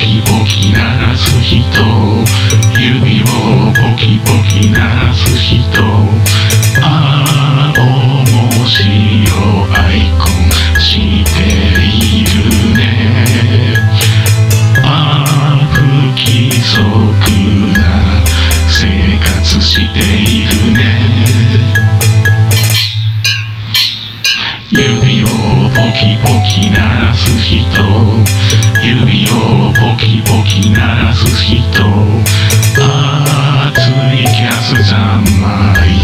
キポキ鳴らす人。指をポキポキ鳴らす人。ああ面白いアイコンしているね。ああ不規則な生活しているね。指をポキポキ鳴らす人。す人。熱いキャスじゃない。